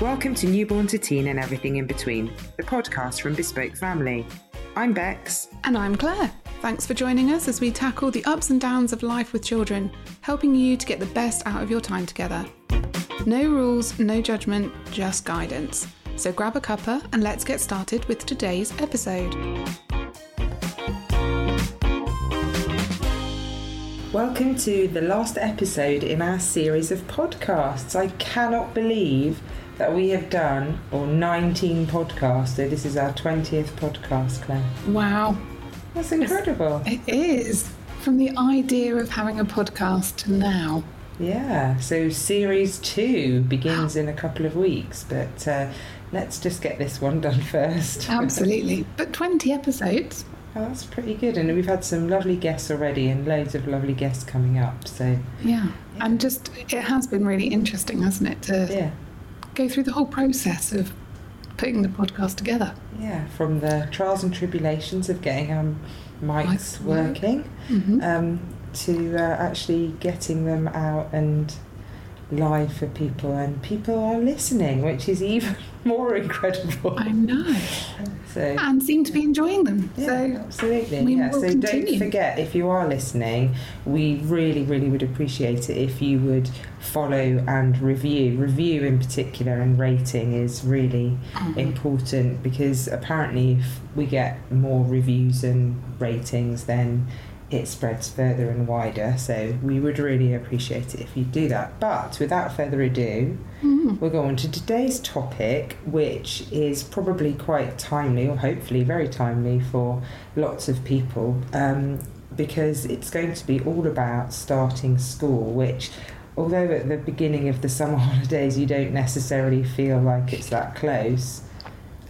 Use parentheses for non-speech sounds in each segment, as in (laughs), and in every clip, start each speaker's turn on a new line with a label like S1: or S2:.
S1: Welcome to Newborn to Teen and Everything in Between, the podcast from Bespoke Family. I'm Bex.
S2: And I'm Claire. Thanks for joining us as we tackle the ups and downs of life with children, helping you to get the best out of your time together. No rules, no judgment, just guidance. So grab a cuppa and let's get started with today's episode.
S1: Welcome to the last episode in our series of podcasts. I cannot believe that we have done, or 19 podcasts, so this is our 20th podcast, Claire.
S2: Wow.
S1: That's incredible.
S2: It is. From the idea of having a podcast to now.
S1: Yeah, so series two begins (gasps) in a couple of weeks, but uh, let's just get this one done (laughs) first.
S2: Absolutely. but 20 episodes.
S1: Oh, that's pretty good, and we've had some lovely guests already, and loads of lovely guests coming up. So
S2: yeah, and just it has been really interesting, hasn't it? To
S1: yeah,
S2: go through the whole process of putting the podcast together.
S1: Yeah, from the trials and tribulations of getting um, mics, mics working
S2: mm-hmm.
S1: um, to uh, actually getting them out and live for people, and people are listening, which is even (laughs) more incredible.
S2: I know. So, and seem to be enjoying them.
S1: Yeah,
S2: so
S1: absolutely. yeah. So
S2: continue.
S1: don't forget if you are listening, we really, really would appreciate it if you would follow and review. Review in particular and rating is really mm-hmm. important because apparently if we get more reviews and ratings then it spreads further and wider. So we would really appreciate it if you do that. But without further ado,
S2: mm.
S1: we'll go on to today's topic, which is probably quite timely, or hopefully very timely for lots of people, um, because it's going to be all about starting school, which although at the beginning of the summer (laughs) holidays you don't necessarily feel like it's that close,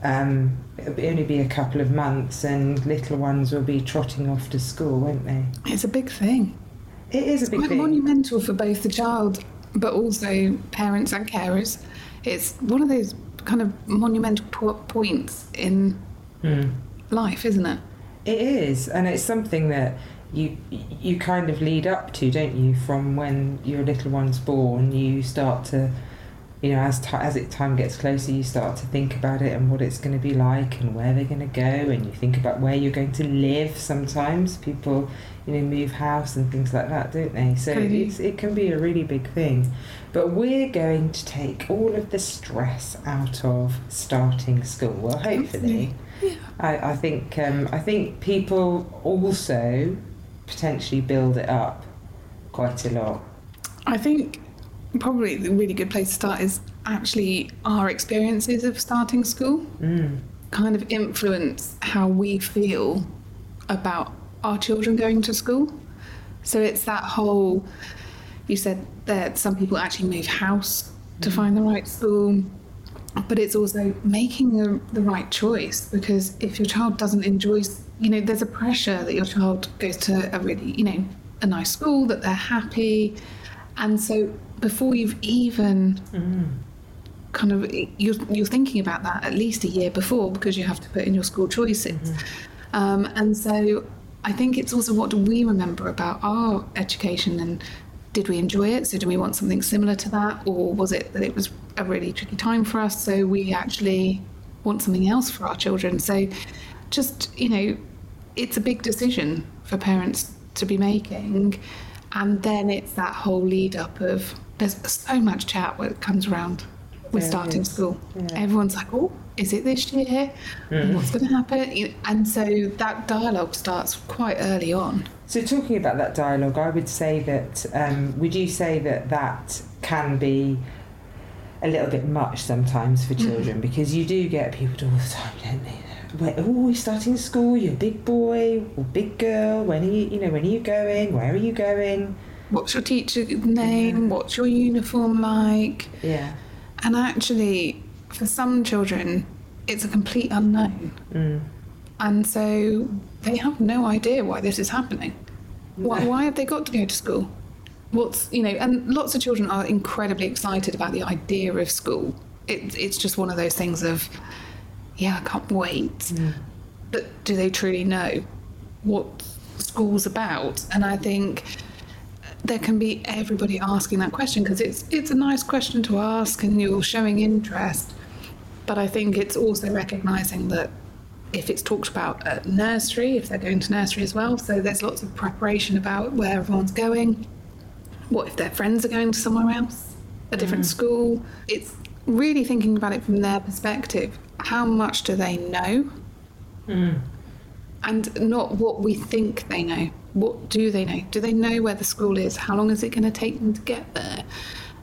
S1: um, it'll only be a couple of months and little ones will be trotting off to school, won't they?
S2: It's a big thing.
S1: It is
S2: it's
S1: a big
S2: quite
S1: thing.
S2: monumental for both the child but also parents and carers. It's one of those kind of monumental points in
S1: mm.
S2: life, isn't it?
S1: It is, and it's something that you you kind of lead up to, don't you? From when your little one's born, you start to you know, as t- as it time gets closer, you start to think about it and what it's going to be like and where they're going to go, and you think about where you're going to live. Sometimes people, you know, move house and things like that, don't they? So it's, it can be a really big thing. But we're going to take all of the stress out of starting school. Well, hopefully,
S2: yeah.
S1: I, I think um, I think people also potentially build it up quite a lot.
S2: I think probably the really good place to start is actually our experiences of starting school
S1: mm.
S2: kind of influence how we feel about our children going to school. So it's that whole, you said that some people actually move house to mm. find the right school, but it's also making the, the right choice because if your child doesn't enjoy, you know, there's a pressure that your child goes to a really, you know, a nice school, that they're happy. And so before you've even
S1: mm.
S2: kind of you're, you're thinking about that at least a year before because you have to put in your school choices.
S1: Mm-hmm.
S2: um, and so i think it's also what do we remember about our education and did we enjoy it? So do we want something similar to that or was it that it was a really tricky time for us? So we actually want something else for our children. So just you know it's a big decision for parents to be making. And then it's that whole lead up of there's so much chat when it comes around with
S1: there
S2: starting school.
S1: Yeah.
S2: Everyone's like, oh, is it this year?
S1: Mm.
S2: What's going to happen? And so that dialogue starts quite early on.
S1: So, talking about that dialogue, I would say that um, would you say that that can be a little bit much sometimes for
S2: Mm-hmm.
S1: children mm. because you do get people all the time, don't they? Where, oh, you're starting school. You're a big boy or big girl. When are you? You know, when are you going? Where are you going?
S2: What's your teacher's name? What's your uniform like?
S1: Yeah.
S2: And actually, for some children, it's a complete unknown.
S1: Mm.
S2: And so they have no idea why this is happening. Why, why have they got to go to school? What's, you know, and lots of children are incredibly excited about the idea of school. It, it's just one of those things of, yeah, I can't wait.
S1: Mm.
S2: But do they truly know what school's about? And I think there can be everybody asking that question because it's it's a nice question to ask and you're showing interest. But I think it's also recognizing that if it's talked about at nursery, if they're going to nursery as well, so there's lots of preparation about where everyone's going. What if their friends are going to somewhere else, a different mm. school? It's really thinking about it from their perspective. How much do they know? Mm. And not what we think they know. What do they know? Do they know where the school is? How long is it going to take them to get there?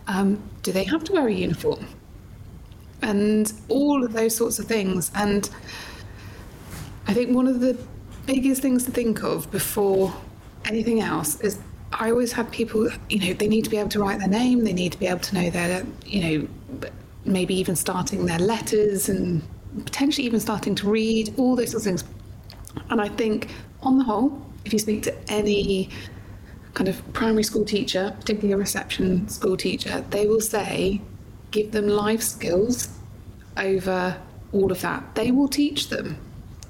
S2: Um, do they have to wear a uniform? And all of those sorts of things. And I think one of the biggest things to think of before anything else is I always have people, you know, they need to be able to write their name, they need to be able to know their, you know, maybe even starting their letters and potentially even starting to read, all those sorts of things. And I think, on the whole, if you speak to any kind of primary school teacher, particularly a reception school teacher, they will say, give them life skills over all of that. They will teach them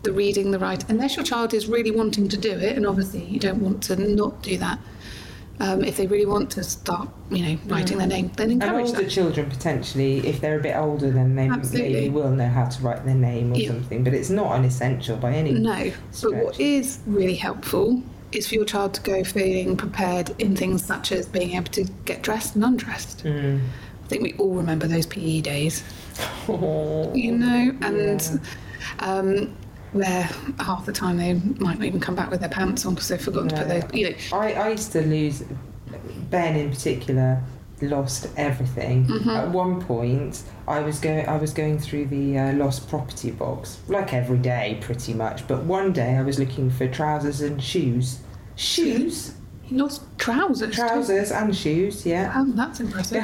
S2: the reading, the writing, unless your child is really wanting to do it, and obviously you don't want to not do that. Um, if they really want to start, you know, writing their name, then
S1: And
S2: encourage
S1: older
S2: them.
S1: children potentially, if they're a bit older, then they
S2: Absolutely.
S1: maybe will know how to write their name or
S2: Yeah.
S1: something. But it's not an essential by any. Means.
S2: No, but what
S1: stretch.
S2: is really helpful is for your child to go feeling prepared in things such as being able to get dressed and undressed.
S1: Mm.
S2: I think we all remember those PE days, (laughs) you know, and um, where half the time they might not even come back with their pants on because they've forgotten to put their, you know,
S1: I, I used to lose. Ben in particular lost everything.
S2: Mm-hmm.
S1: At one point, I was going. I was going through the uh, lost property box like every day, pretty much. But one day, I was looking for trousers and shoes. Shoes,
S2: he lost trousers. too.
S1: trousers and shoes. Yeah.
S2: Wow, that's impressive.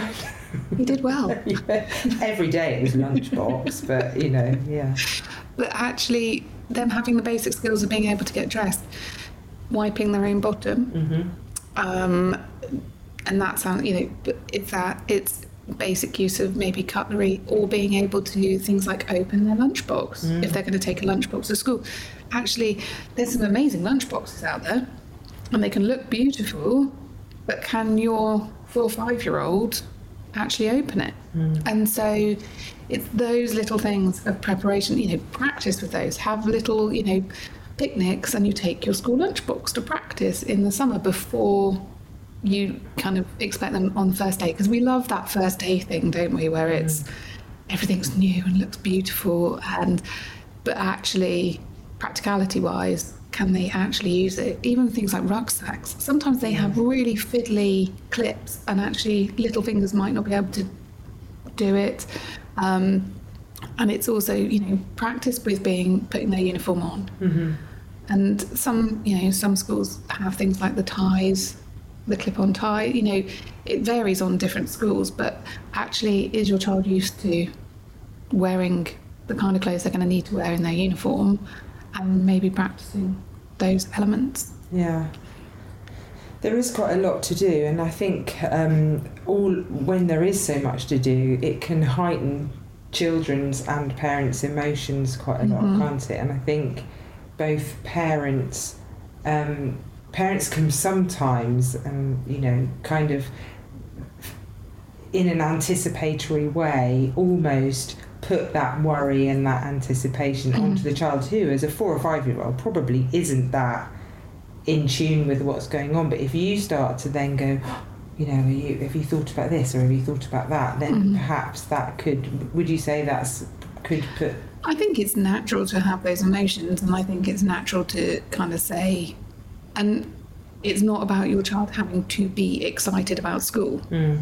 S2: He did well. (laughs)
S1: Yeah. Every day it was lunchbox, but you know, yeah.
S2: But actually, them having the basic skills of being able to get dressed, wiping their own bottom,
S1: hmm
S2: um, and that sounds, you know, but it's that it's basic use of maybe cutlery or being able to do things like open their lunchbox if they're going to take a lunchbox to school. Actually, there's some amazing lunchboxes out there, and they can look beautiful, but can your four or five year old actually open it? Mm. And so it's those little things of preparation, you know, practice with those. Have little, you know, picnics and you take your school lunchbox to practice in the summer before you kind of expect them on the first day because we love that first day thing don't we where it's mm. everything's new and looks beautiful and but actually practicality wise can they actually use it? Even things like rucksacks. Sometimes they have really fiddly clips and actually little fingers might not be able to do it. Um, and it's also you know practice with being putting their uniform on.
S1: Mm-hmm.
S2: and some you know some schools have things like the ties the clip-on tie you know it varies on different schools but actually is your child used to wearing the kind of clothes they're going to need to wear in their uniform and maybe practicing those elements
S1: Yeah. There is quite a lot to do, and I think um, all when there is so much to do, it can heighten children's and parents' emotions quite a lot, can't it? And I think both parents, um, parents can sometimes, um, you know, kind of in an anticipatory way, almost put that worry and that anticipation
S2: Mhm.
S1: onto the child who, as a four or five year old, probably isn't that in tune with what's going on. But if you start to then go, you know, are you, have you thought about this or have you thought about that? Then
S2: Mhm.
S1: perhaps that could. Would you say that's could put?
S2: i think it's natural to have those emotions and i think it's natural to kind of say and it's not about your child having to be excited about school
S1: Mm,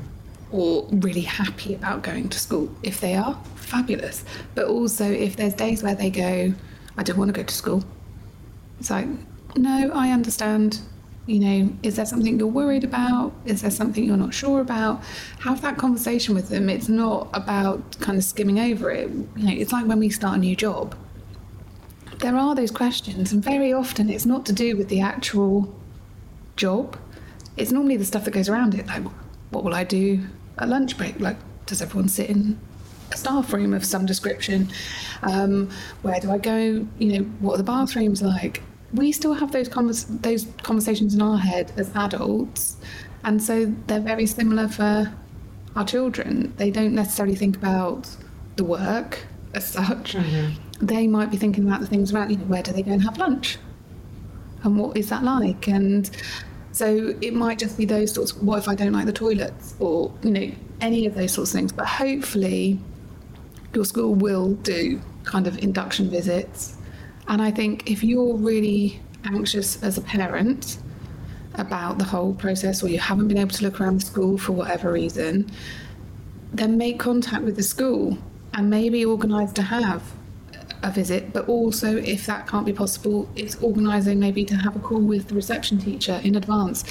S2: or really happy about going to school. If they are, fabulous. But also, if there's days where they go, I don't want to go to school, it's like, no, I understand. You know, is there something you're worried about? Is there something you're not sure about? Have that conversation with them. It's not about kind of skimming over it. You know, it's like when we start a new job. There are those questions, and very often it's not to do with the actual job. It's normally the stuff that goes around it, like what will I do at lunch break? Like, does everyone sit in a staff room of some description? Um, where do I go? You know, what are the bathrooms like? we still have those convers- those conversations in our head as adults, and so they're very similar for our children. They don't necessarily think about the work as such. They might be thinking about the things around, you know, where do they go and have lunch, and what is that like, and so it might just be those sorts. Of, what if I don't like the toilets, or you know, any of those sorts of things. But hopefully, your school will do kind of induction visits and I think if you're really anxious as a parent about the whole process, or you haven't been able to look around the school for whatever reason, then make contact with the school and maybe organise to have a visit. But also, if that can't be possible, it's organising maybe to have a call with the reception teacher in advance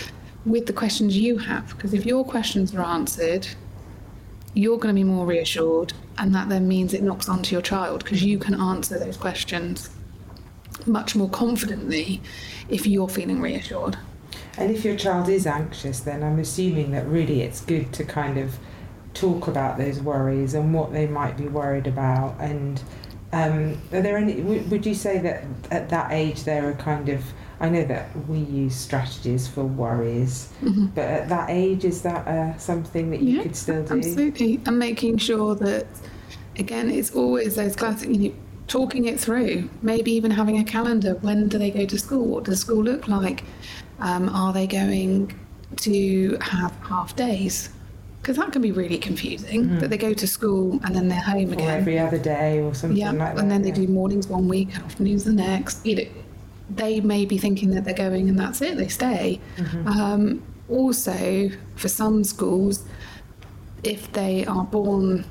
S2: with the questions you have. Because if your questions are answered, you're going to be more reassured, and that then means it knocks onto your child because you can answer those questions much more confidently if you're feeling reassured.
S1: And if your child is anxious, then I'm assuming that really it's good to kind of talk about those worries and what they might be worried about. And um, are there any? Would you say that at that age there are kind of? I know that we use strategies for worries,
S2: Mm-hmm.
S1: but at that age, is that uh, something that you
S2: Yeah,
S1: could still do?
S2: Absolutely. And making sure that, again, it's always those classic, you know, talking it through. Maybe even having a calendar. When do they go to school? What does school look like? Um, are they going to have half days? Because that can be really confusing that they go to school and then they're home
S1: Or
S2: again.
S1: every other day, or something
S2: Yeah,
S1: like that.
S2: and then they do mornings one week, afternoons the next. You know, they may be thinking that they're going and that's it, they stay.
S1: Mm-hmm.
S2: Um, also, for some schools, if they are born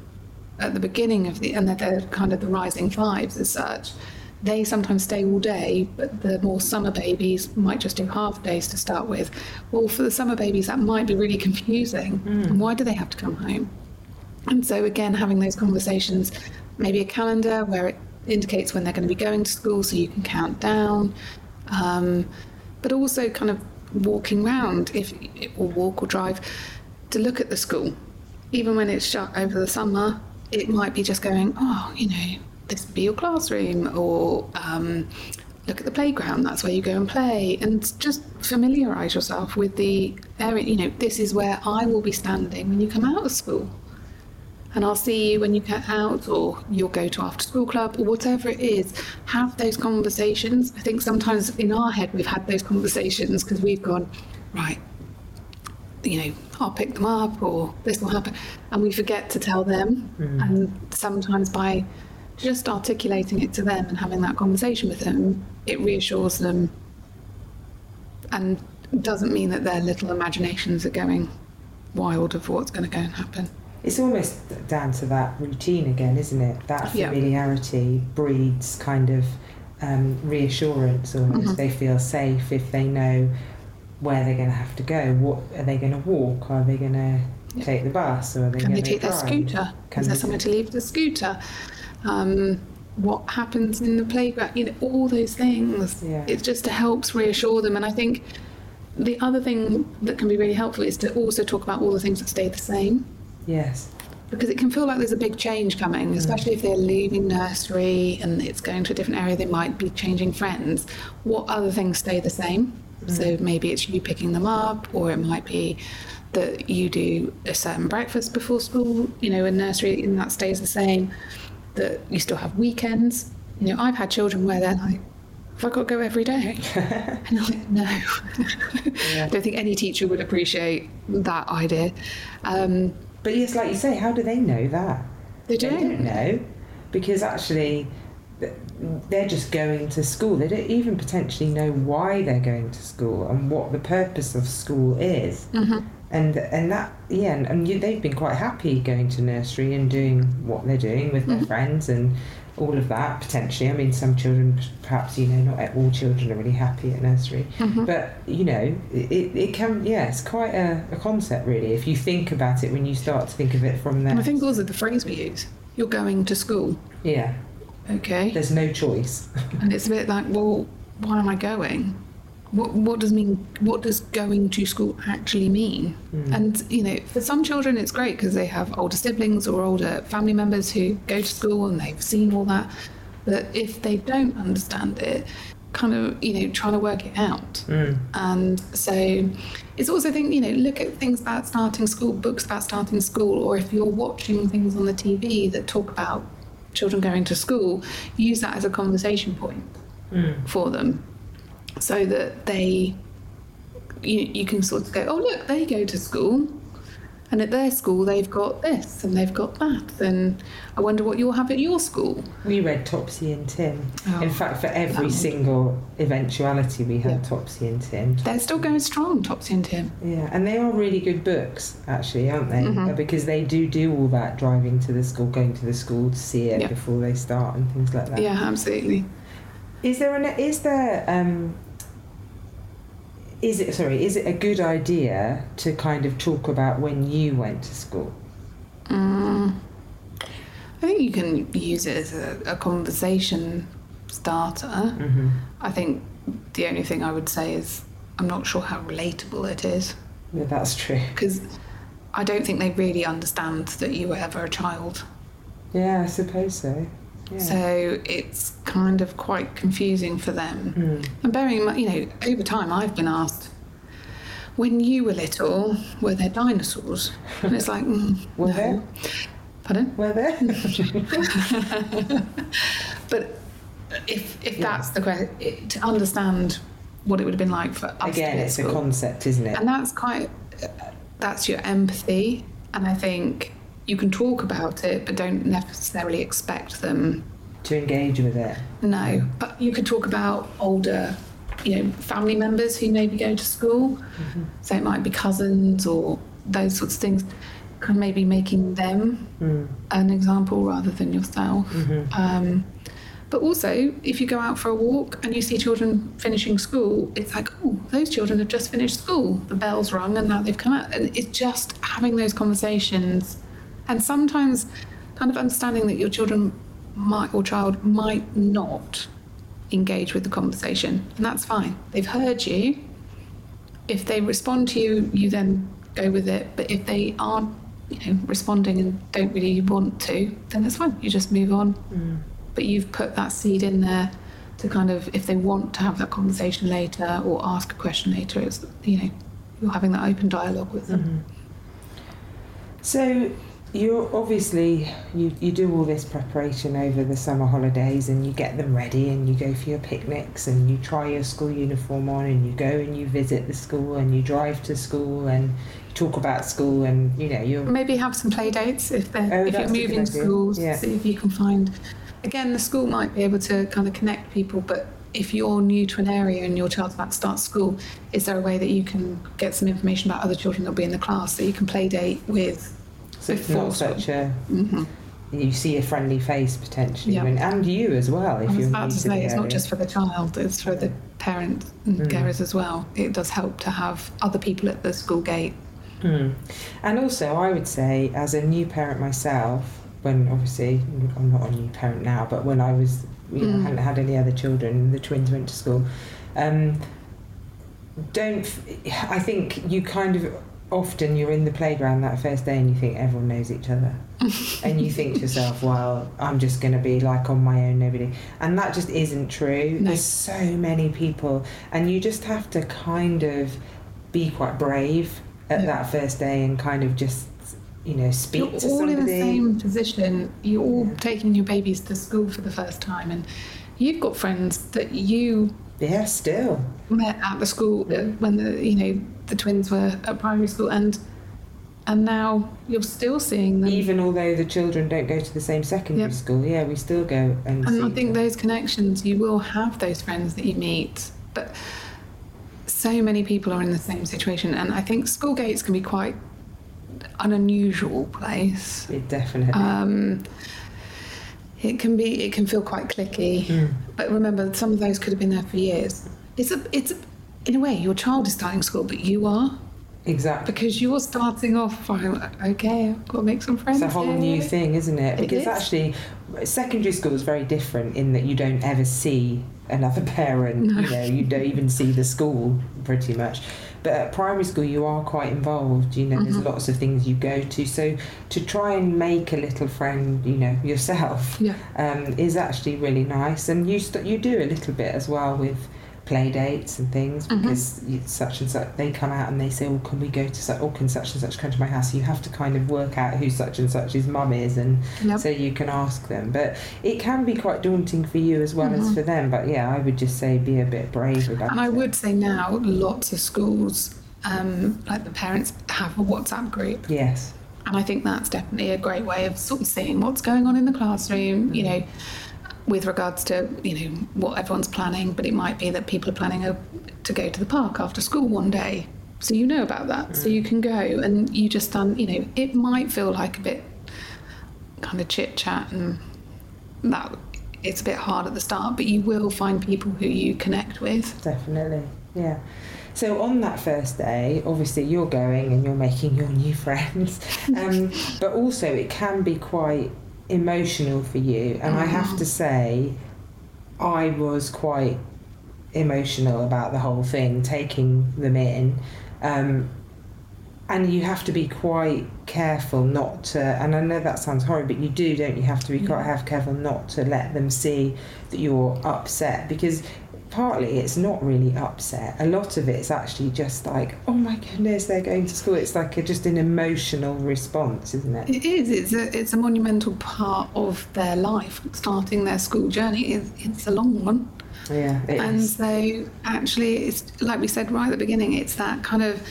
S2: at the beginning of the, and they're, they're kind of the rising fives as such, they sometimes stay all day, but the more summer babies might just do half days to start with. Well, for the summer babies, that might be really (laughs) confusing. And why do they have to come home? And so, again, having those conversations, maybe a calendar where it indicates when they're going to be going to school so you can count down, um, but also kind of walking round, if or walk or drive, to look at the school. Even when it's shut over the summer, it might be just going, oh, you know, this would be your classroom, or um, look at the playground, that's where you go and play, and just familiarise yourself with the area. You know, this is where I will be standing when you come out of school and I'll see you when you get out, or you'll go to after school club, or whatever it is. Have those conversations. I think sometimes in our head we've had those conversations because we've gone, right, you know, I'll pick them up, or this will happen. And we forget to tell them. And sometimes by just articulating it to them and having that conversation with them, it reassures them and doesn't mean that their little imaginations are going wild of what's going to go and happen.
S1: It's almost down to that routine again, isn't it? That familiarity breeds kind of um, reassurance, almost.
S2: Mhm.
S1: They feel safe if they know where they're going to have to go. What are they going to walk? Are they going to
S2: Yeah.
S1: take the bus? Or are they
S2: Can
S1: going
S2: they
S1: to
S2: take their scooter?
S1: Can
S2: Is there
S1: they
S2: somewhere to leave the scooter? Um, what happens in the playground? You know, all those things.
S1: Yeah.
S2: It just helps reassure them. And I think the other thing that can be really helpful is to also talk about all the things that stay the same.
S1: Yes.
S2: Because it can feel like there's a big change coming, especially if they're leaving nursery and it's going to a different area, they might be changing friends. What other things stay the same? So maybe it's you picking them up, or it might be that you do a certain breakfast before school, you know, in nursery, and that stays the same. That you still have weekends. You know, I've had children where they're like, have I got to go every day? (laughs) and I'm like, no. I don't think any teacher would appreciate that idea. Um,
S1: But yes, like you say, how do they know that?
S2: they
S1: They
S2: don't.
S1: don't know because actually they're just going to school. They don't even potentially know why they're going to school and what the purpose of school is.
S2: Mhm.
S1: And and that yeah, and, and you, they've been quite happy going to nursery and doing what they're doing with their
S2: Mhm.
S1: friends and all of that potentially. I mean, some children perhaps you know not all children are really happy at nursery,
S2: Mhm.
S1: but you know it, it can yeah, it's quite a, a concept really if you think about it when you start to think of it from there.
S2: And I think also the phrase we use, you're going to school,
S1: yeah,
S2: okay?
S1: there's no choice.
S2: And it's a bit like, well, why am I going? What, what does mean? What does going to school actually mean? And you know, for some children, it's great because they have older siblings or older family members who go to school and they've seen all that. But if they don't understand it, kind of you know trying to work it out.
S1: Mm.
S2: And so it's also think you know look at things about starting school, books about starting school, or if you're watching things on the TV that talk about children going to school, use that as a conversation point
S1: Mm.
S2: for them, so that they you, you can sort of go, oh look, they go to school. And at their school, they've got this and they've got that. And I wonder what you'll have at your school.
S1: We read Topsy and Tim.
S2: Oh,
S1: In fact, for every single eventuality, we had
S2: Yeah.
S1: Topsy and Tim.
S2: They're still going strong, Topsy and Tim.
S1: Yeah, and they are really good books, actually, aren't they?
S2: Mhm.
S1: Uh, Because they do do all that driving to the school, going to the school to see it
S2: Yeah.
S1: before they start, and things like that.
S2: Yeah, absolutely.
S1: Is there an is there um is it sorry is it a good idea to kind of talk about when you went to school?
S2: Mm, I think you can use it as a, a conversation starter.
S1: Mm-hmm.
S2: I think the only thing I would say is I'm not sure how relatable it is
S1: Yeah, that's true.
S2: because I don't think they really understand that you were ever a child.
S1: Yeah, I suppose so. Yeah.
S2: So it's kind of quite confusing for them.
S1: Mm.
S2: And bearing in mind, you know, over time I've been asked, when you were little, were there dinosaurs? And it's like, mm, (laughs)
S1: Were
S2: no.
S1: there?
S2: Pardon?
S1: Were there? (laughs)
S2: But if if
S1: Yeah.
S2: that's the question, to understand what it would have been like for us
S1: Again,
S2: to be at
S1: it's a concept, isn't it?
S2: and that's quite that's your empathy, and I think you can talk about it, but don't necessarily expect them.
S1: to engage with it.
S2: No, but you could talk about older, you know, family members who maybe go to school. So it might be cousins or those sorts of things. Kind of maybe making them
S1: Mm.
S2: an example rather than yourself.
S1: Mhm.
S2: Um, but also, if you go out for a walk and you see children finishing school, it's like, oh, those children have just finished school. The bell's rung and now they've come out. And it's just having those conversations and sometimes kind of understanding that your children might or child might not engage with the conversation. And that's fine. They've heard you. If they respond to you, you then go with it. But if they aren't, you know, responding and don't really want to, then that's fine. You just move on
S1: Mm.
S2: but you've put that seed in there to kind of if they want to have that conversation later or ask a question later it's you know you're having that open dialogue with them
S1: Mhm. So you're obviously you, you do all this preparation over the summer holidays and you get them ready and you go for your picnics and you try your school uniform on and you go and you visit the school and you drive to school and you talk about school and you know you're
S2: maybe have some play dates if they're
S1: Oh,
S2: if you're moving schools
S1: Yeah.
S2: see if you can find again the school might be able to kind of connect people but if you're new to an area and your child's about to start school is there a way that you can get some information about other children that'll be in the class that you can play date with
S1: it's
S2: before
S1: not such a
S2: Mhm.
S1: you see a friendly face potentially
S2: Yeah.
S1: and, and you as well if
S2: I was
S1: you're
S2: about to
S1: to
S2: say it's not just for the child, it's for the parent and
S1: Mm.
S2: carers as well. It does help to have other people at the school gate.
S1: Mm. And also, I would say, as a new parent myself, when obviously I'm not a new parent now, but when I was, you know,
S2: Mm.
S1: hadn't had any other children, the twins went to school. Um, don't. f- I think you kind of often you're in the playground that first day and you think everyone knows each other, (laughs) and you think to yourself, "Well, I'm just going to be like on my own, nobody," and that just isn't true.
S2: No.
S1: There's so many people, and you just have to kind of be quite brave at
S2: Yeah.
S1: that first day and kind of just you know speak
S2: You're
S1: to
S2: all
S1: somebody.
S2: in the same position. You're all
S1: Yeah.
S2: taking your babies to school for the first time, and you've got friends that you
S1: Yeah, still.
S2: met at the school uh, when the you know the twins were at primary school, and and now you're still seeing them.
S1: Even although the children don't go to the same secondary
S2: Yep.
S1: school, yeah, we still go and.
S2: And I think
S1: them.
S2: those connections, you will have those friends that you meet, but so many people are in the same situation, and I think school gates can be quite an unusual place.
S1: It definitely.
S2: Um, it can be, it can feel quite cliquey,
S1: Mm.
S2: but remember, some of those could have been there for years. It's a, it's a, in a way, your child is starting school, but you are
S1: exactly.
S2: because you're starting off. I'm okay, I've got to make some friends.
S1: It's a whole
S2: here."
S1: new thing, isn't it?
S2: It
S1: Because
S2: is.
S1: actually, secondary school is very different in that you don't ever see another (laughs) parent.
S2: No.
S1: You know, you don't even see the school pretty much. But at primary school, you are quite involved. You know, there's
S2: Mhm.
S1: lots of things you go to. So to try and make a little friend, you know, yourself,
S2: Yeah.
S1: um, is actually really nice. And you st- you do a little bit as well with play dates and things
S2: Mhm.
S1: because such and such they come out and they say, "Oh, can we go to such? Or can such and such come to my house?" You have to kind of work out who such and such's mum is, and
S2: Yep.
S1: so you can ask them. But it can be quite daunting for you as well as
S2: Mhm.
S1: for them. But yeah, I would just say be a bit brave about
S2: And I
S1: it.
S2: would say now, lots of schools, um, like the parents, have a WhatsApp group.
S1: Yes.
S2: And I think that's definitely a great way of sort of seeing what's going on in the classroom, you know, with regards to, you know, what everyone's planning. But it might be that people are planning a, to go to the park after school one day. So you know about that. So you can go and you just done, you know, it might feel like a bit kind of chit chat and that it's a bit hard at the start, but you will find people who you connect with.
S1: Definitely, yeah. So on that first day, obviously you're going and you're making your new (laughs) friends, um, but also it can be quite emotional for you. And I have to say, I was quite emotional about the whole thing, taking them in. Um, and you have to be quite careful not to, and I know that sounds horrible, but you do, don't you? Have to be quite have careful not to let them see that you're upset because partly it's not really upset. A lot of it's actually just like, oh my goodness, they're going to school. It's like a, just an emotional response, isn't it?
S2: It is. It's a it's a monumental part of their life. Starting their school journey is it's a long one,
S1: Yeah, it
S2: and
S1: is.
S2: so actually, it's like we said right at the beginning. It's that kind of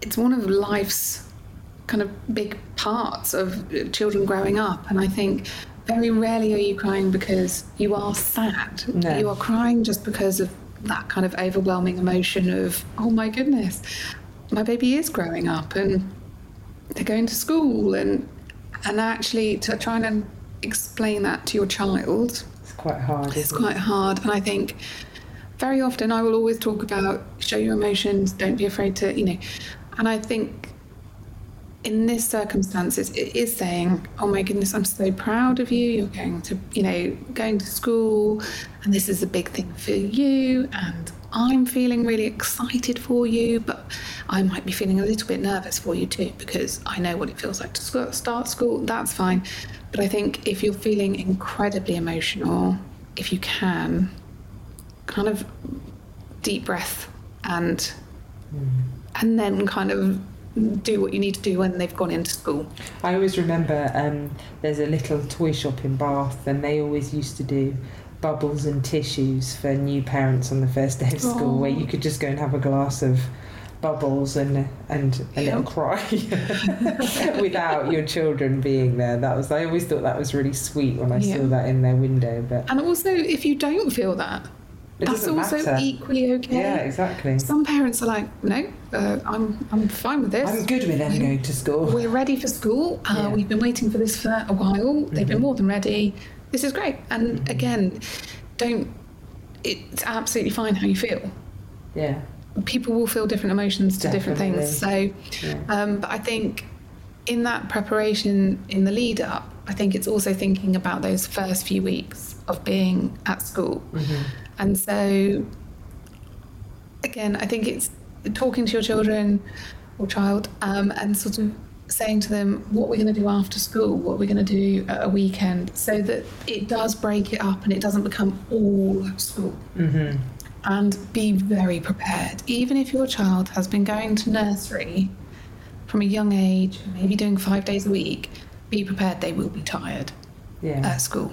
S2: it's one of life's kind of big parts of children growing up, and I think. Very rarely are you crying because you are sad.
S1: No.
S2: You are crying just because of that kind of overwhelming emotion of, oh my goodness, my baby is growing up and they're going to school and and actually to try and explain that to your child
S1: It's quite hard.
S2: it's quite hard and i think very often i will always talk about show your emotions don't be afraid to you know and i think in this circumstances it is saying oh my goodness i'm so proud of you. You're going to you know going to school and this is a big thing for you and i'm feeling really excited for you but i might be feeling a little bit nervous for you too because i know what it feels like to start school. That's fine. But i think if you're feeling incredibly emotional if you can kind of deep breath and mm-hmm. and then kind of do what you need to do when they've gone into school.
S1: I always remember um, there's a little toy shop in Bath, and they always used to do bubbles and tissues for new parents on the first day of school, where you could just go and have a glass of bubbles and and a little cry (laughs) without your children being there. That was I always thought that was really sweet when I
S2: Yeah.
S1: saw that in their window, but
S2: And also, if you don't feel that,
S1: it
S2: that's also
S1: matter.
S2: equally okay.
S1: Yeah, exactly.
S2: Some parents are like, no, uh, I'm I'm fine with this.
S1: I'm good with them going to school.
S2: We're ready for school. Uh,
S1: Yeah.
S2: We've been waiting for this for a while. They've been
S1: Mhm.
S2: more than ready. This is great. And
S1: Mhm.
S2: again, don't. It's absolutely fine how you feel.
S1: Yeah,
S2: People will feel different emotions to different things. So.
S1: yeah.
S2: Um, but I think in that preparation, in the lead up, I think it's also thinking about those first few weeks of being at school.
S1: Mhm.
S2: And so, again, I think it's talking to your children or child um, and sort of saying to them what we're going to do after school, what we're going to do at a weekend, so that it does break it up and it doesn't become all school
S1: Mhm.
S2: and be very prepared. Even if your child has been going to nursery from a young age, maybe doing five days a week, be prepared they will be tired
S1: Yeah.
S2: at school.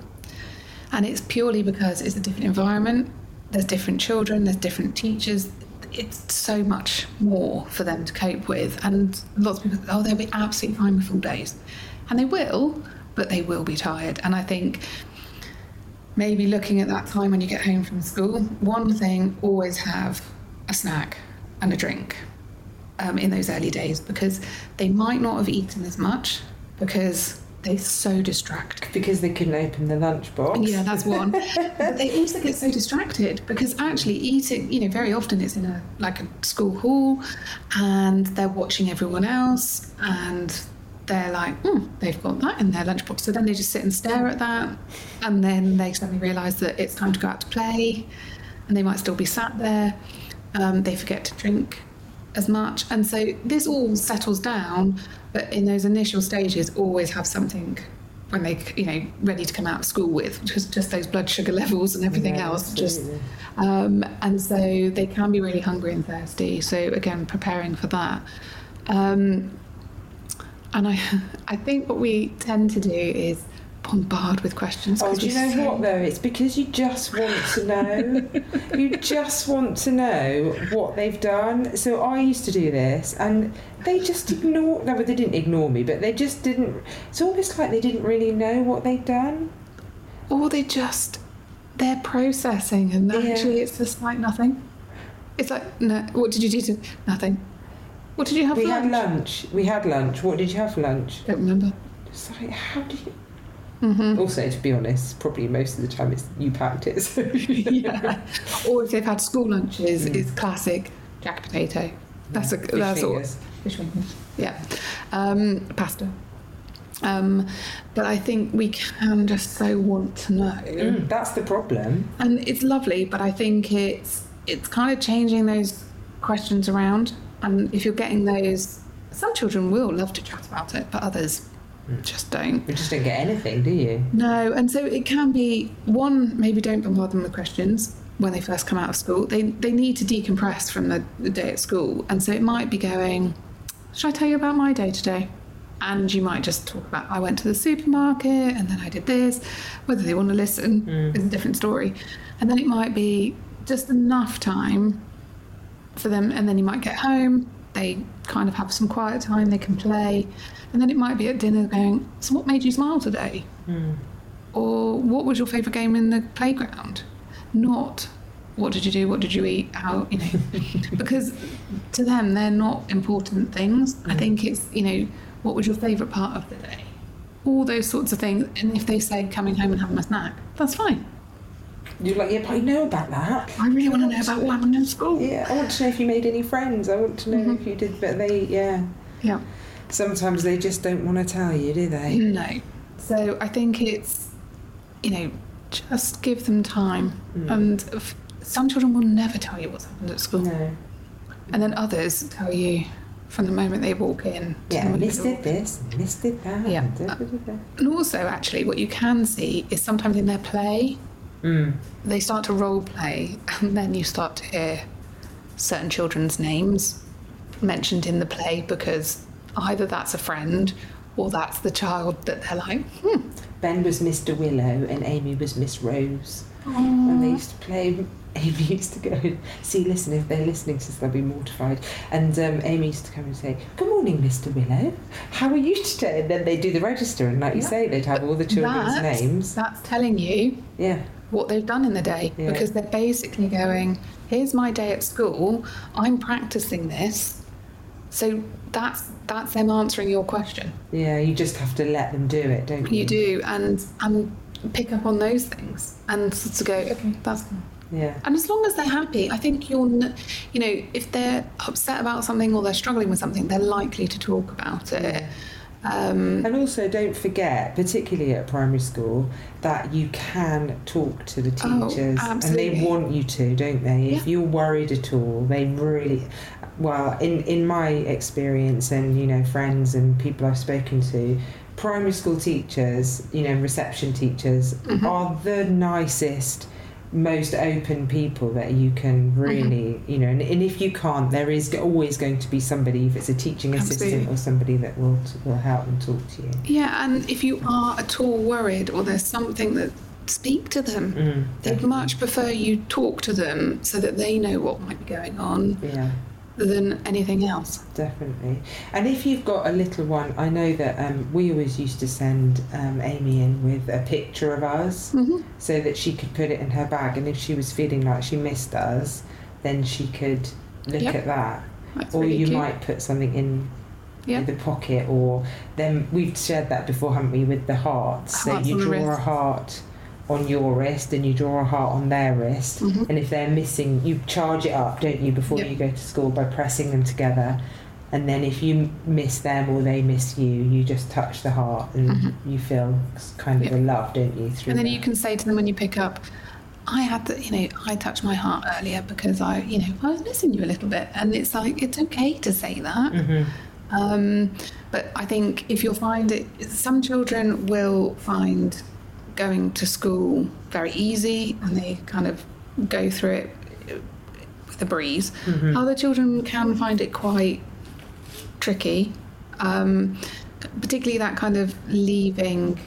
S2: And it's purely because it's a different environment, there's different children, there's different teachers. It's so much more for them to cope with. And lots of people, oh, they'll be absolutely fine with full days. And they will, but they will be tired. And I think maybe looking at that time when you get home from school, one thing, always have a snack and a drink um, in those early days because they might not have eaten as much because they're so distracted.
S1: because they couldn't open the lunchbox.
S2: Yeah, that's one. but they also get so distracted because actually eating, you know, very often it's in a like a school hall, and they're watching everyone else, and they're like, hmm, they've got that in their lunchbox. So then they just sit and stare at that, and then they suddenly realise that it's time to go out to play, and they might still be sat there. Um, they forget to drink as much. And so this all settles down, but in those initial stages, always have something when they, you know, ready to come out of school with, just just those blood sugar (laughs) levels and everything
S1: Yeah,
S2: else. Just um, and so they can be really hungry and thirsty. So again, preparing for that. Um, and I, (laughs) I think what we tend to do is bombard with questions.
S1: Oh, do you know
S2: so-
S1: what though? It's because you just want to (laughs) know. you just want to know what they've done. So I used to do this, and they just ignore. No, but they didn't ignore me, but they just didn't. It's almost like they didn't really know what they'd done.
S2: Or they just they're processing, and
S1: Yeah.
S2: actually it's just like nothing. It's like no. What did you do to nothing? What did you have
S1: we
S2: for
S1: had
S2: lunch?
S1: lunch. We had lunch. What did you have for lunch?
S2: Don't remember.
S1: It's like how do you?
S2: Hmm
S1: Also, to be honest, probably most of the time it's you packed it. So
S2: yeah. Or if they've had school lunches,
S1: Mm.
S2: it's classic jack potato. That's a
S1: Fish
S2: that's all.
S1: fingers.
S2: Fish fingers. Yeah. Um, pasta. Um, but I think we can just so want to know.
S1: Mm, that's the problem.
S2: And it's lovely, but I think it's it's kind of changing those questions around. And if you're getting those, some children will love to chat about it, but others
S1: Mm.
S2: Just don't.
S1: You just don't get anything, do you?
S2: No, and so it can be one, maybe don't bombard them with questions when they first come out of school. They they need to decompress from the, the day at school. And so it might be going, Should I tell you about my day today? And you might just talk about I went to the supermarket and then I did this. Whether they want to listen
S1: Mm.
S2: is a different story. And then it might be just enough time for them and then you might get home, they kind of have some quiet time, they can play. And then it might be at dinner going, So what made you smile today?
S1: Mm.
S2: or what was your favourite game in the playground? Not what did you do, what did you eat, how, you know, (laughs) because to them they're not important things. I
S1: Mm.
S2: think it's, you know, what was your favourite part of the day? All those sorts of things. And if they say coming home and having a snack, that's fine.
S1: You're like, yeah, but I know about that.
S2: I really want to know about what happened in school.
S1: Yeah, I want to know if you made any friends. I want to know
S2: Mhm.
S1: if you did, but they, yeah.
S2: Yeah.
S1: Sometimes they just don't want to tell you, do they?
S2: No. So I think it's, you know, just give them time.
S1: Mm.
S2: And f- some children will never tell you what's happened at school.
S1: No.
S2: And then others tell you from the moment they walk in.
S1: Yeah, Miss did this, Miss did that.
S2: Yeah. And also, actually, what you can see is sometimes in their play,
S1: Mm.
S2: they start to role play, and then you start to hear certain children's names mentioned in the play because either that's a friend or that's the child that they're like, hmm.
S1: Ben was Mr. Willow and Amy was Miss Rose. And they used to play. Amy used to go, see, listen, if they're listening to this, they'll be mortified. And um, Amy used to come and say, Good morning, Mr. Willow. How are you today? And then they'd do the register, and like you say, they'd have all the children's
S2: That-
S1: names.
S2: That's telling you
S1: Yeah.
S2: What they've done in the day
S1: Yeah.
S2: because they're basically going, here's my day at school, I'm practicing this. So that's that's them answering your question.
S1: Yeah, you just have to let them do it, don't you?
S2: You do and and pick up on those things and to go, okay, that's.
S1: Yeah.
S2: And as long as they're happy, I think you're, you know, if they're upset about something or they're struggling with something, they're likely to talk about it.
S1: Yeah.
S2: Um,
S1: And also, don't forget, particularly at primary school, that you can talk to the
S2: Oh,
S1: teachers, and they want you to, don't they? If you're worried at all, they really. Well, in in my experience, and you know, friends and people I've spoken to, primary school teachers, you know, reception teachers,
S2: Mhm.
S1: are the nicest. Most open people that you can
S2: Mm-hmm.
S1: really, you know, and, and if you can't, there is always going to be somebody, if it's a teaching assistant or somebody that will will help and talk to you.
S2: yeah, and if you are at all worried or there's something that, speak to them.
S1: Mm,
S2: They'd much prefer you talk to them so that they know what might be going on
S1: Yeah,
S2: than anything else.
S1: definitely. And if you've got a little one, I know that um, we always used to send um, Amy in with a picture of us
S2: Mm-hmm.
S1: so that she could put it in her bag. And if she was feeling like she missed us, then she could look
S2: Yep.
S1: at that.
S2: That's
S1: or
S2: really
S1: you
S2: cute.
S1: might put something in
S2: Yeah.
S1: the pocket, or then we've shared that before, haven't we, with the hearts? So you draw a heart on your wrist and you draw a heart on their wrist.
S2: Mhm.
S1: And if they're missing, you charge it up, don't you, before
S2: Yep.
S1: you go to school by pressing them together. And then if you miss them or they miss you, you just touch the heart and
S2: Mhm.
S1: you feel kind of
S2: Yep.
S1: a love, don't you? Through
S2: And then
S1: that.
S2: you can say to them when you pick up, I had to, you know, I touched my heart earlier because I, you know, I was missing you a little bit, and it's like it's okay to say that.
S1: Mm-hmm.
S2: Um, but I think if you'll find it, some children will find going to school very easy, and they kind of go through it with a breeze. Mm-hmm. Other children can find it quite tricky, um, particularly that kind of leaving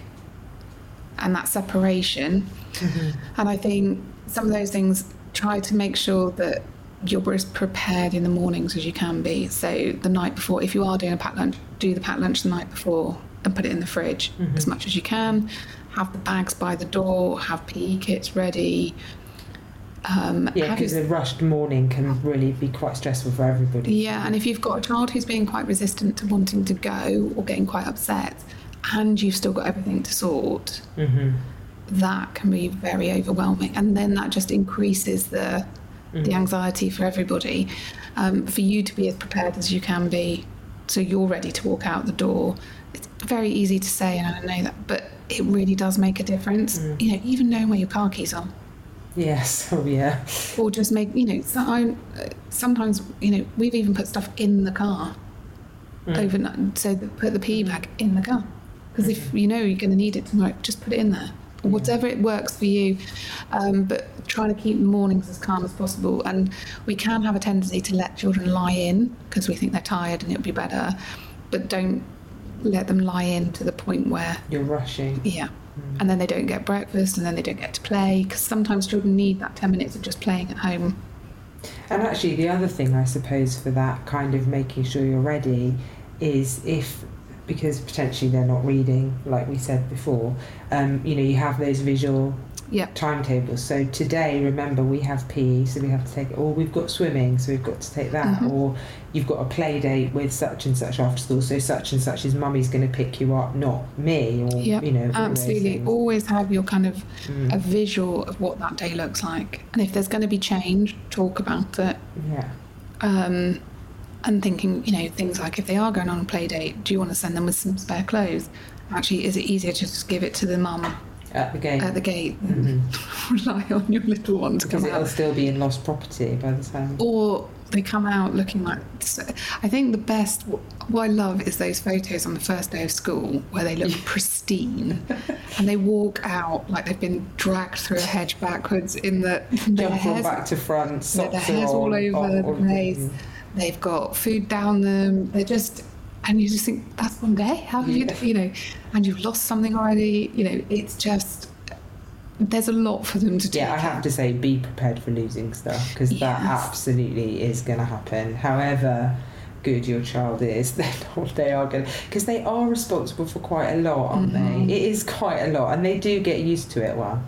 S2: and that separation. Mm-hmm. And I think some of those things try to make sure that you're as prepared in the mornings as you can be. So the night before, if you are doing a packed lunch, do the packed lunch the night before and put it in the fridge mm-hmm. as much as you can. Have the bags by the door, have PE kits ready. Um,
S1: Yeah, because a rushed morning can really be quite stressful for everybody.
S2: yeah, and if you've got a child who's being quite resistant to wanting to go or getting quite upset, and you've still got everything to sort,
S1: hmm
S2: that can be very overwhelming, and then that just increases the the anxiety for everybody. Um, for you to be as prepared as you can be, so you're ready to walk out the door. Very easy to say, and I don't know that, but it really does make a difference. You know, even knowing where your car keys are.
S1: Yes. (laughs) Oh, yeah.
S2: or just make you know so I, uh, sometimes you know we've even put stuff in the car overnight so that put the PE bag in the car. Because if you know you're going to need it tomorrow just put it in there. Or whatever it works for you um, but trying to keep mornings as calm as possible. And we can have a tendency to let children lie in because we think they're tired and it'll be better but don't let them lie in to the point where
S1: You're rushing.
S2: yeah. And then they don't get breakfast and then they don't get to play because sometimes children need that 10 minutes of just playing at home.
S1: And actually, the other thing I suppose for that kind of making sure you're ready is if because potentially they're not reading, like we said before, um, you know, you have those visual
S2: Yep.
S1: timetables. So today, remember, we have PE, so we have to take it, or we've got swimming, so we've got to take that,
S2: Mhm.
S1: or you've got a play date with such and such after school, so such and such is mummy's going to pick you up, not me, or,
S2: Yep,
S1: you know,
S2: Absolutely. Always have your kind of
S1: Mm.
S2: a visual of what that day looks like. And if there's going to be change, talk about it.
S1: Yeah.
S2: Um, and thinking, you know, things like if they are going on a play date, do you want to send them with some spare clothes? Actually, is it easier to just give it to the mum
S1: At the gate.
S2: at the gate than mm-hmm. (laughs) rely on your little one to
S1: because
S2: come
S1: it'll
S2: out?
S1: still be in lost property by the time.
S2: or they come out looking like. I think the best, what I love is those photos on the first day of school where they look (laughs) pristine and they walk out like they've been dragged through a hedge backwards in the their
S1: Jump from back to front,
S2: their
S1: socks are
S2: hair's all
S1: on,
S2: over
S1: all-
S2: the
S1: all-
S2: place. Mm. They've got food down them. They're just. And you just think that's one day. How have you, you know, and you've lost something already. You know, it's just there's a lot for them to do.
S1: Yeah, I have to say, be prepared for losing stuff because that absolutely is going to happen. However good your child is, (laughs) they're not, they are going because they are responsible for quite a lot, aren't
S2: Mhm.
S1: they? It is quite a lot, and they do get used to it. Well,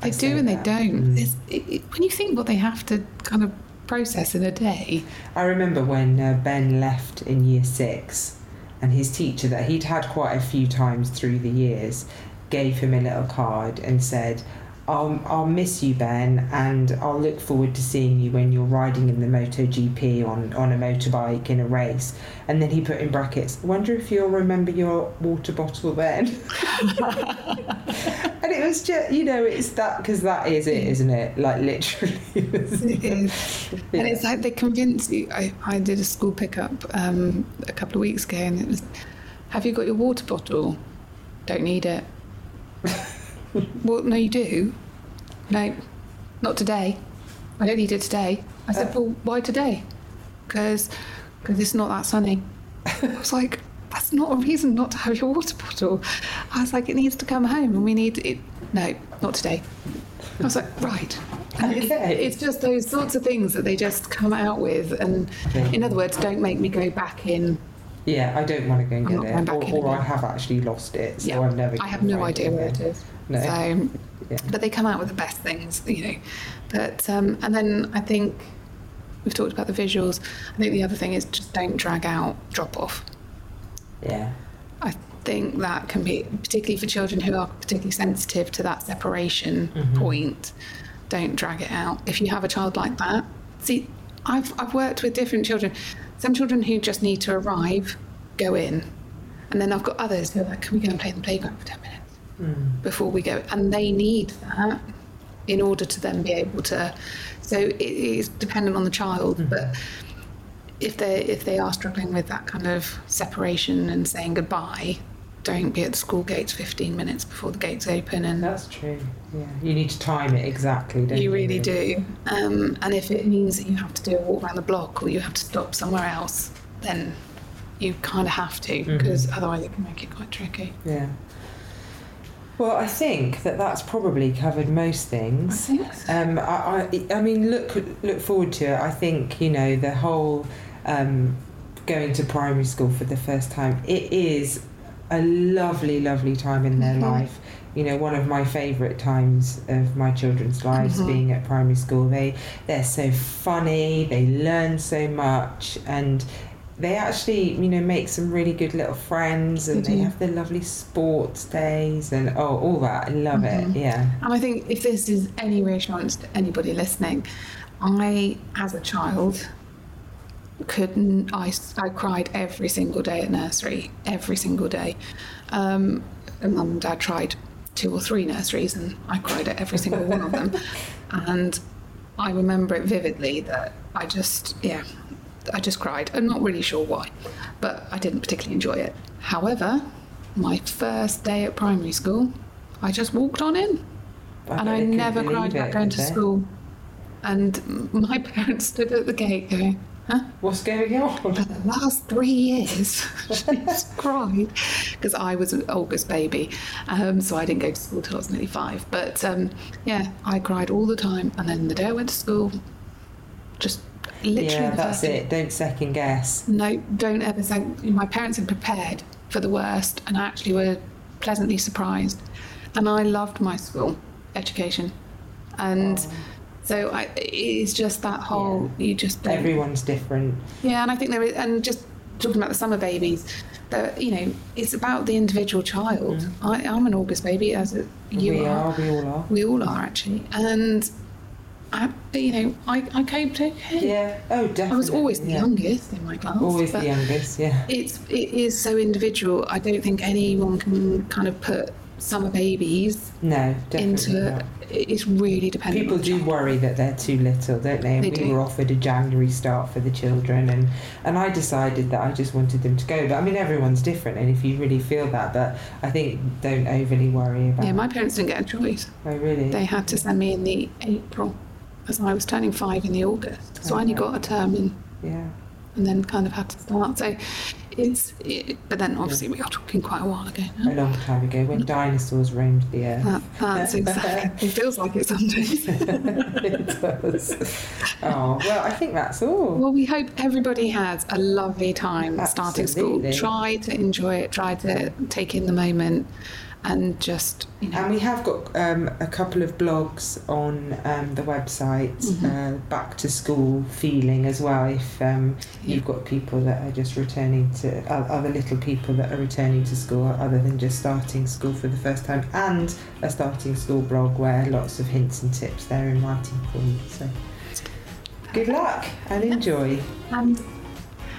S2: They do and they don't.
S1: Mm.
S2: It, it, when you think what they have to kind of process in a day,
S1: I remember when uh, Ben left in year six, and his teacher that he'd had quite a few times through the years gave him a little card and said, I'll, I'll miss you, Ben, and I'll look forward to seeing you when you're riding in the MotoGP on, on a motorbike in a race. And then he put in brackets, wonder if you'll remember your water bottle then. (laughs) (laughs) it was just, you know, it's that, because that is it, isn't it? Like, literally. (laughs)
S2: it is. And it's like they convince you. I, I did a school pickup um, a couple of weeks ago, and it was, "Have you got your water bottle? Don't need it." (laughs) well, no, you do. No, not today. I don't need it today. I said, "Well, why today?" because Because it's not that sunny. I was like, "That's not a reason not to have your water bottle." I was like, "It needs to come home, and we need it." No, not today. I was like, "Right." And it's, just those sorts of things that they just come out with, and in other words, don't make me go back in.
S1: Yeah, I don't want to go and get it, or, or I have actually lost it, so
S2: Yeah,
S1: I'm never.
S2: I have no idea where it is.
S1: No.
S2: So,
S1: Yeah.
S2: but they come out with the best things, you know. But um, and then I think we've talked about the visuals. I think the other thing is just don't drag out drop off.
S1: Yeah,
S2: think that can be particularly for children who are particularly sensitive to that separation point. Don't drag it out. If you have a child like that, see, I've I've worked with different children. Some children who just need to arrive, go in, and then I've got others who are like, "Can we go and play in the playground for ten minutes?" before we go, and they need that in order to then be able to. So it is dependent on the child,
S1: Mm-hmm.
S2: but if they if they are struggling with that kind of separation and saying goodbye, don't be at the school gates 15 minutes before the gates open and
S1: That's true. Yeah, you need to time it exactly, don't you?
S2: you really do. Um, and if it means that you have to do a walk around the block or you have to stop somewhere else, then you kind of have to because otherwise it can make it quite tricky.
S1: Yeah. Well, I think that that's probably covered most things.
S2: I think so.
S1: Um, I, I, I mean, look, look forward to it. I think you know the whole um, going to primary school for the first time. It is a lovely, lovely time in their
S2: Mhm.
S1: life. You know, one of my favourite times of my children's lives
S2: Mhm.
S1: being at primary school. They they're so funny. They learn so much, and they actually, you know, make some really good little friends, and
S2: They
S1: they have their lovely sports days, and oh, all that. I love
S2: Mhm.
S1: it. Yeah.
S2: And I think if this is any reassurance to anybody listening, I, as a child, couldn't. I, I cried every single day at nursery, every single day. Um, and mum and dad tried two or three nurseries, and I cried at every single one of them. (laughs) And I remember it vividly that I just, yeah, I just cried. I'm not really sure why, but I didn't particularly enjoy it. However, my first day at primary school, I just walked on in
S1: I
S2: and I never cried about going to school. And (laughs) my parents stood at the gate going, huh?
S1: What's going on?
S2: For the last three years, (laughs) she's cried because I was an August baby, um, so I didn't go to school till I was nearly five. But um, yeah, I cried all the time, and then the day I went to school, just literally.
S1: yeah, that's it. Don't second guess.
S2: no, don't ever say. My parents had prepared for the worst and actually were pleasantly surprised. And I loved my school education. And
S1: Oh.
S2: So I, it's just that whole, you just don't.
S1: Everyone's different.
S2: Yeah, and I think there is, and just talking about the summer babies, that, you know, it's about the individual child. Mm. I, I'm an August baby, as a, you
S1: we
S2: are.
S1: are. We all are.
S2: We all are, actually. And, I, you know, I, I coped okay.
S1: Yeah. Oh, definitely.
S2: I was always the
S1: yeah.
S2: youngest in my class.
S1: Always the youngest. Yeah.
S2: It's it is so individual. I don't think anyone can kind of put summer babies
S1: No, definitely
S2: into.
S1: not.
S2: It's really dependent.
S1: People do worry that they're too little, don't they? And
S2: They
S1: we
S2: do.
S1: were offered a January start for the children, and and I decided that I just wanted them to go. But I mean, everyone's different, and if you really feel that, but I think don't overly worry about.
S2: Yeah, my parents didn't get a choice.
S1: Oh, really?
S2: They had to send me in the April, as I was turning five in the August. So I only
S1: Oh,
S2: got a term in,
S1: yeah.
S2: and then kind of had to start. So it's. It, but then obviously we are talking quite a while ago.
S1: A
S2: Now.
S1: long time ago, when mm. dinosaurs roamed the earth.
S2: That, that's (laughs) exactly. It feels like it sometimes. (laughs)
S1: it does. Oh well, I think that's all.
S2: Well, we hope everybody has a lovely time starting school.
S1: Absolutely.
S2: Try to enjoy it. Try to take in the moment, and just you know.
S1: And we have got um, a couple of blogs on um, the website,
S2: Mm-hmm.
S1: uh, back to school feeling as well. If um, you've got people that are just returning to, other little people that are returning to school other than just starting school for the first time, and a starting school blog where lots of hints and tips there in writing for you. So good luck and enjoy.
S2: And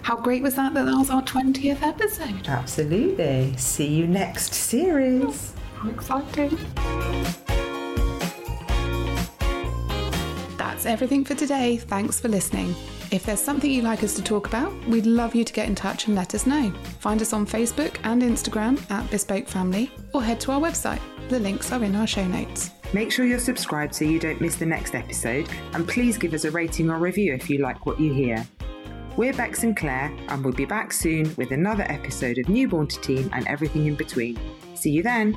S2: how great was that? That that was our twentieth episode.
S1: Absolutely. See you next series.
S2: How exciting! That's everything for today. Thanks for listening. If there's something you'd like us to talk about, we'd love you to get in touch and let us know. Find us on Facebook and Instagram at Bespoke Family or head to our website. The links are in our show notes.
S1: Make sure you're subscribed so you don't miss the next episode, and please give us a rating or review if you like what you hear. We're and Claire, and we'll be back soon with another episode of Newborn to Teen and everything in between. See you then!